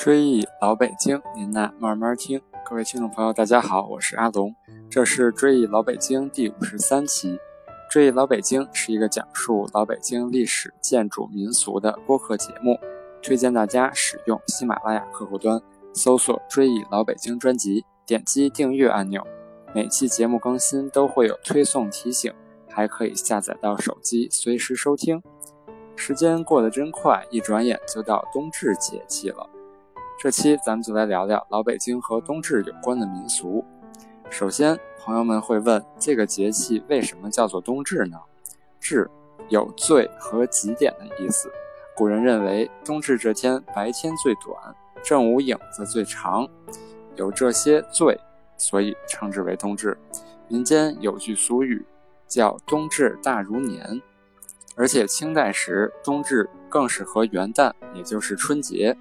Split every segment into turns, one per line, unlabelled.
追忆老北京，您呐慢慢听。各位听众朋友，大家好，我是阿龙，这是追忆老北京第五十三期。追忆老北京是一个讲述老北京历史、建筑、民俗的播客节目，推荐大家使用喜马拉雅客户端搜索“追忆老北京”专辑，点击订阅按钮。每期节目更新都会有推送提醒，还可以下载到手机随时收听。时间过得真快，一转眼就到冬至节气了。这期咱们就来聊聊老北京和冬至有关的民俗。首先，朋友们会问，这个节气为什么叫做冬至呢？至有最和极点的意思。古人认为，冬至这天白天最短，正午影子最长，有这些最，所以称之为冬至。民间有句俗语，叫“冬至大如年”，而且清代时冬至更是和元旦，也就是春节。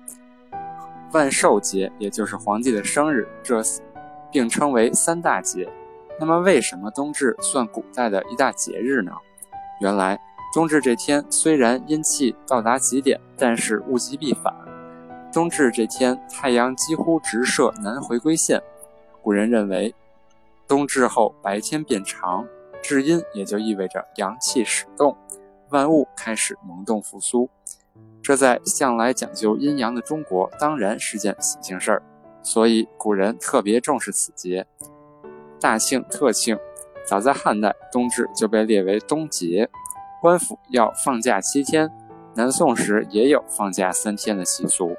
万寿节，也就是皇帝的生日，这并称为三大节。那么，为什么冬至算古代的一大节日呢？原来，冬至这天虽然阴气到达极点，但是物极必反。冬至这天，太阳几乎直射南回归线。古人认为，冬至后白天变长，至阴也就意味着阳气始动，万物开始萌动复苏。这在向来讲究阴阳的中国，当然是件喜庆事儿，所以古人特别重视此节，大庆特庆。早在汉代，冬至就被列为冬节，官府要放假七天。南宋时也有放假三天的习俗。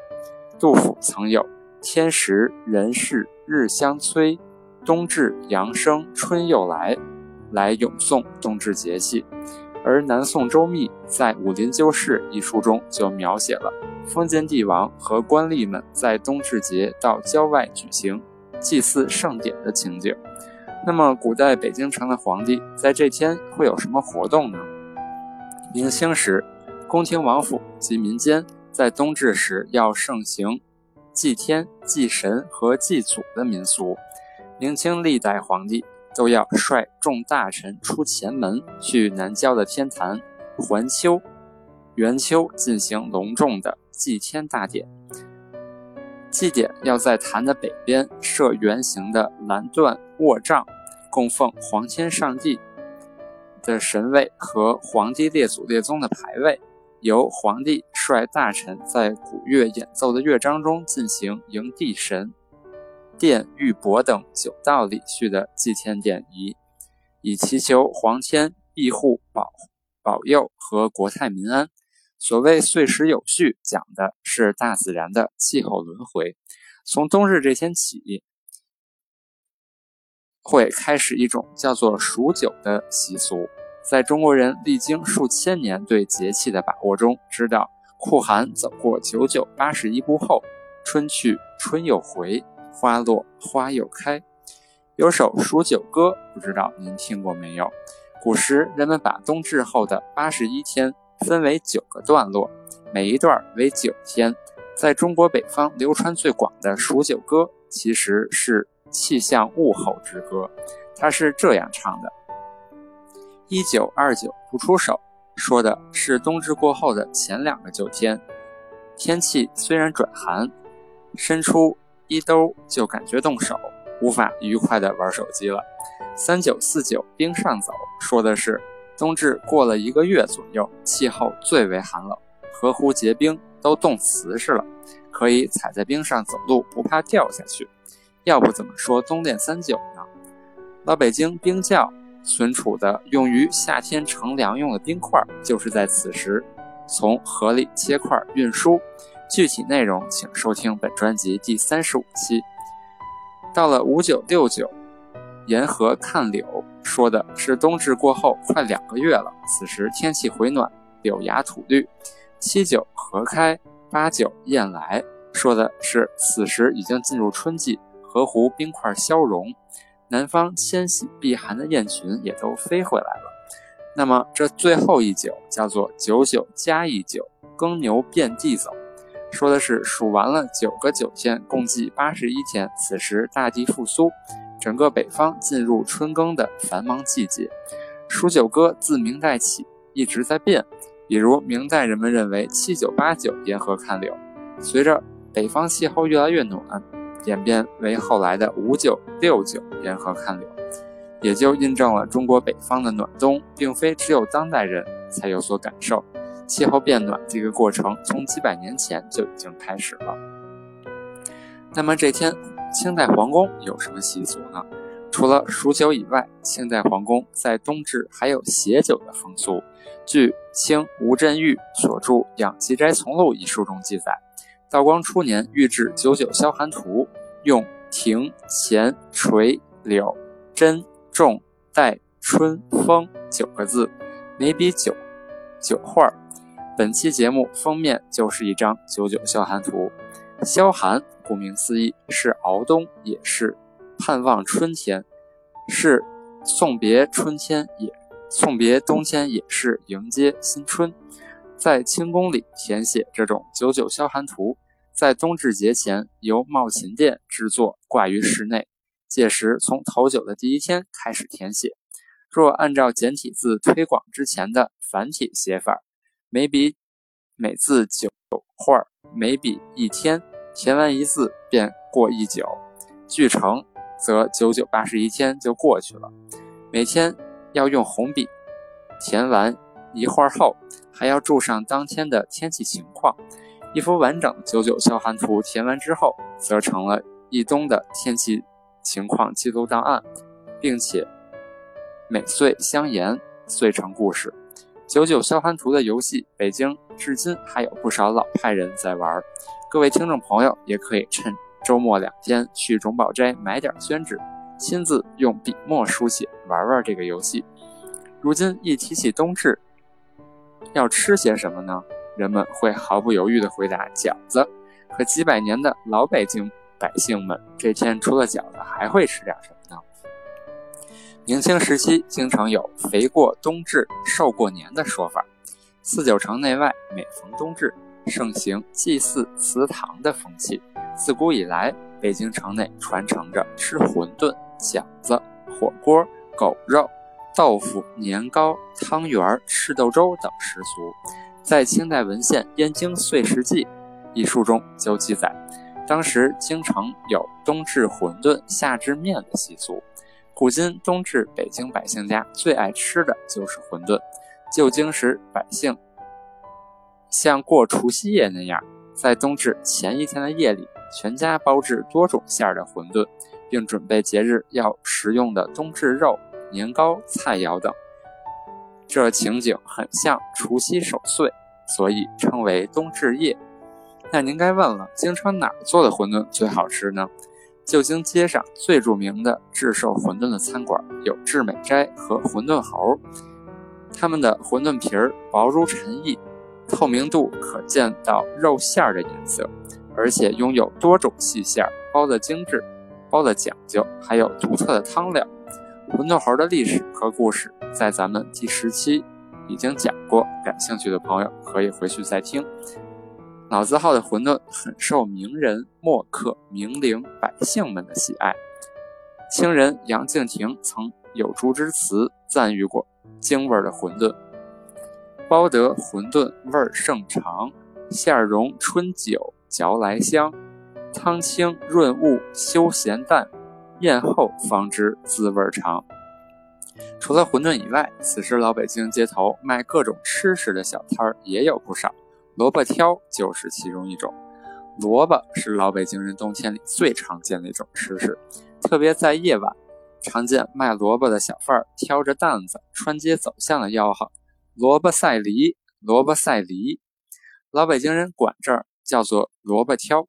杜甫曾有“天时人事日相催，冬至阳生春又来”，来咏颂冬至节气。而南宋周密在《武林旧事》一书中就描写了封建帝王和官吏们在冬至节到郊外举行祭祀盛典的情景。那么，古代北京城的皇帝在这天会有什么活动呢？明清时，宫廷王府及民间在冬至时要盛行祭天、祭神和祭祖的民俗。明清历代皇帝。都要率众大臣出前门，去南郊的天坛环丘、圆丘进行隆重的祭天大典。祭典要在坛的北边设圆形的蓝缎卧帐，供奉皇天上帝的神位和皇帝列祖列宗的牌位，由皇帝率大臣在古乐演奏的乐章中进行迎帝神。殿玉帛等九道礼序的祭天典仪，以祈求皇天庇护、保保佑和国泰民安。所谓岁时有序，讲的是大自然的气候轮回。从冬日这天起，会开始一种叫做数九的习俗。在中国人历经数千年对节气的把握中，知道酷寒走过九九八十一步后，春去春又回。花落花又开，有首数九歌，不知道您听过没有？古时人们把冬至后的八十一天分为九个段落，每一段为九天。在中国北方流传最广的数九歌，其实是气象物候之歌。它是这样唱的：一九二九不出手，说的是冬至过后的前两个九天，天气虽然转寒，伸出。一兜就感觉动手，无法愉快地玩手机了。三九四九冰上走，说的是冬至过了一个月左右，气候最为寒冷，河湖结冰都冻瓷实了，可以踩在冰上走路，不怕掉下去。要不怎么说冬练三九呢？老北京冰窖存储的用于夏天乘凉用的冰块，就是在此时从河里切块运输。具体内容请收听本专辑第三十五期。到了五九六九，沿河看柳，说的是冬至过后快两个月了，此时天气回暖，柳芽吐绿。七九河开，八九雁来，说的是此时已经进入春季，河湖冰块消融，南方迁徙避寒的雁群也都飞回来了。那么这最后一九叫做九九加一九，耕牛遍地走。说的是数完了九个九天，共计八十一天。此时大地复苏，整个北方进入春耕的繁忙季节。数九歌自明代起一直在变，比如明代人们认为七九八九沿河看柳，随着北方气候越来越暖，演变为后来的五九六九沿河看柳，也就印证了中国北方的暖冬，并非只有当代人才有所感受。气候变暖这个过程从几百年前就已经开始了。那么这天，清代皇宫有什么习俗呢？除了数酒以外，清代皇宫在冬至还有写酒的风俗。据清吴振玉所著《养鸡斋从录》一书中记载，道光初年御制九九消寒图，用庭、前、垂、柳、真、仲、代、春、风九个字，每笔九九画。本期节目封面就是一张九九消寒图。消寒，顾名思义，是熬冬，也是盼望春天，是送别春天，也送别冬天，也是迎接新春。在清宫里填写这种九九消寒图，在冬至节前由茂勤殿制作，挂于室内。届时从头九的第一天开始填写。若按照简体字推广之前的繁体写法。每笔每字九画，每笔一天，填完一字便过一九，句成则九九八十一天就过去了。每天要用红笔填完一画后，还要注上当天的天气情况。一幅完整的九九消寒图填完之后，则成了一冬的天气情况记录档案，并且每岁相沿，遂成故事。九九消寒图的游戏，北京至今还有不少老派人在玩。各位听众朋友也可以趁周末两天去荣宝斋买点宣纸，亲自用笔墨书写，玩玩这个游戏。如今一提起冬至，要吃些什么呢？人们会毫不犹豫地回答饺子。可几百年的老北京百姓们，这天除了饺子，还会吃点什么？明清时期，经常有“肥过冬至，瘦过年”的说法。四九城内外，每逢冬至，盛行祭祀祠堂的风气。自古以来，北京城内传承着吃馄饨、饺子、火锅、狗肉、豆腐、年糕、汤圆、赤豆粥等食俗。在清代文献《燕京岁时记》一书中就记载，当时京城有冬至馄饨、夏至面的习俗。古今冬至，北京百姓家最爱吃的就是馄饨。旧京时，百姓像过除夕夜那样，在冬至前一天的夜里，全家包制多种馅儿的馄饨，并准备节日要食用的冬至肉、年糕、菜肴等。这情景很像除夕守岁，所以称为冬至夜。那您该问了，京城哪儿做的馄饨最好吃呢？旧京街上最著名的制售馄饨的餐馆有致美斋和馄饨侯，他们的馄饨皮儿薄如蝉翼，透明度可见到肉馅儿的颜色，而且拥有多种细馅儿，包的精致，包的讲究，还有独特的汤料。馄饨侯的历史和故事在咱们第十期已经讲过，感兴趣的朋友可以回去再听。老字号的馄饨很受名人、墨客、名伶、百姓们的喜爱。清人杨敬亭曾有竹之词赞誉过京味的馄饨：“包得馄饨味儿胜长，馅融春酒嚼来香，汤清润物休咸淡，咽后方知滋味长。”除了馄饨以外，此时老北京街头卖各种吃食的小摊儿也有不少。萝卜挑就是其中一种。萝卜是老北京人冬天里最常见的一种吃食，特别在夜晚，常见卖萝卜的小贩儿挑着担子穿街走巷的吆喝：“萝卜赛梨，萝卜赛梨。”老北京人管这儿叫做萝卜挑。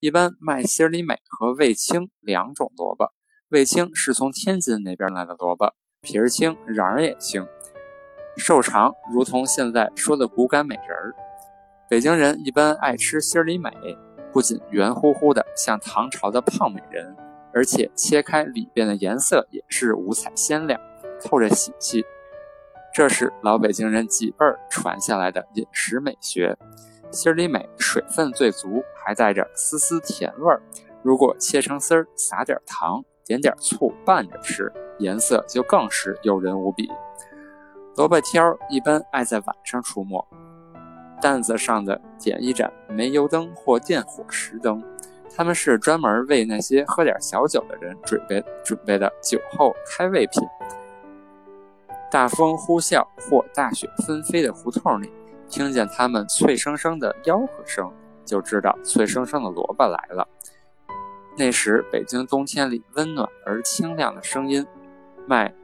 一般卖心里美和味清两种萝卜。味清是从天津那边来的萝卜，皮儿轻，瓤儿也轻，瘦长，如同现在说的骨感美人儿。北京人一般爱吃心里美，不仅圆乎乎的像唐朝的胖美人，而且切开里边的颜色也是五彩鲜亮，透着喜气。这是老北京人几辈儿传下来的饮食美学。心里美水分最足，还带着丝丝甜味儿。如果切成丝儿，撒点糖，点点醋拌着吃，颜色就更是诱人无比。萝卜挑一般爱在晚上出没。担子上的点一盏煤油灯或电火石灯，他们是专门为那些喝点小酒的人准备准备的酒后开胃品。大风呼啸或大雪纷飞的胡同里，听见他们脆生生的吆喝声，就知道脆生生的萝卜来了。那时，北京冬天里温暖而清亮的声音，卖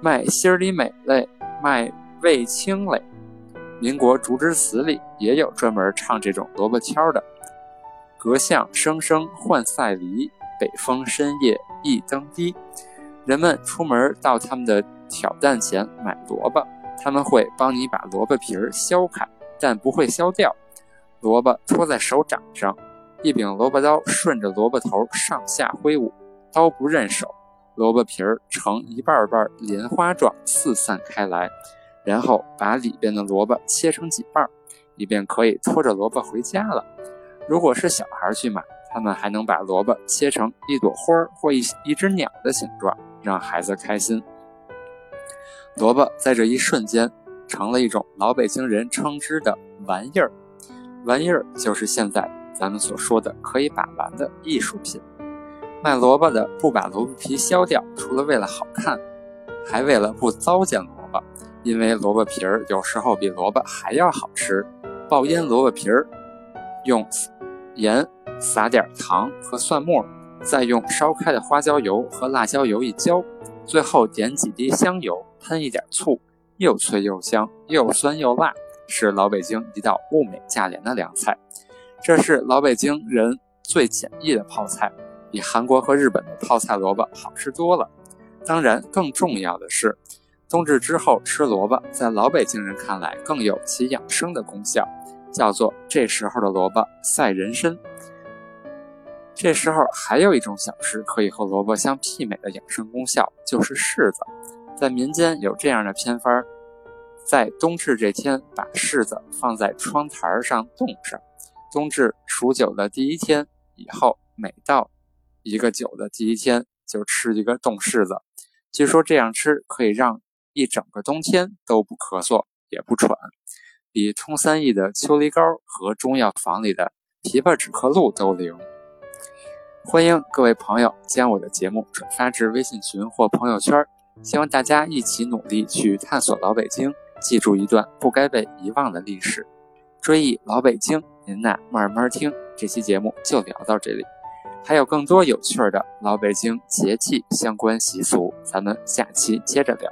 卖心里美味，卖味清嘞。民国竹枝词里也有专门唱这种萝卜挑的：“隔巷声声唤赛梨，北风深夜一灯低。”人们出门到他们的挑担前买萝卜，他们会帮你把萝卜皮儿削开，但不会削掉。萝卜托在手掌上，一柄萝卜刀顺着萝卜头上下挥舞，刀不认手，萝卜皮儿呈一瓣瓣莲花状四散开来。然后把里边的萝卜切成几瓣，以便可以拖着萝卜回家了。如果是小孩去买，他们还能把萝卜切成一朵花或一一只鸟的形状，让孩子开心。萝卜在这一瞬间成了一种老北京人称之的玩意儿，玩意儿就是现在咱们所说的可以把玩的艺术品。卖萝卜的不把萝卜皮削掉，除了为了好看，还为了不糟践萝卜。因为萝卜皮儿有时候比萝卜还要好吃，爆腌萝卜皮儿，用盐撒点糖和蒜末，再用烧开的花椒油和辣椒油一浇，最后点几滴香油，喷一点醋，又脆又香，又酸又辣，是老北京一道物美价廉的凉菜。这是老北京人最简易的泡菜，比韩国和日本的泡菜萝卜好吃多了。当然，更重要的是。冬至之后吃萝卜，在老北京人看来更有其养生的功效，叫做这时候的萝卜赛人参。这时候还有一种小吃可以和萝卜相媲美的养生功效，就是柿子。在民间有这样的偏方儿，在冬至这天把柿子放在窗台上冻上，冬至数九的第一天以后，每到一个九的第一天就吃一个冻柿子。据说这样吃可以让。一整个冬天都不咳嗽也不喘，比通三益的秋梨膏和中药房里的枇杷止咳露都灵。欢迎各位朋友将我的节目转发至微信群或朋友圈，希望大家一起努力去探索老北京，记住一段不该被遗忘的历史，追忆老北京。您呐慢慢听，这期节目就聊到这里，还有更多有趣的老北京节气相关习俗，咱们下期接着聊。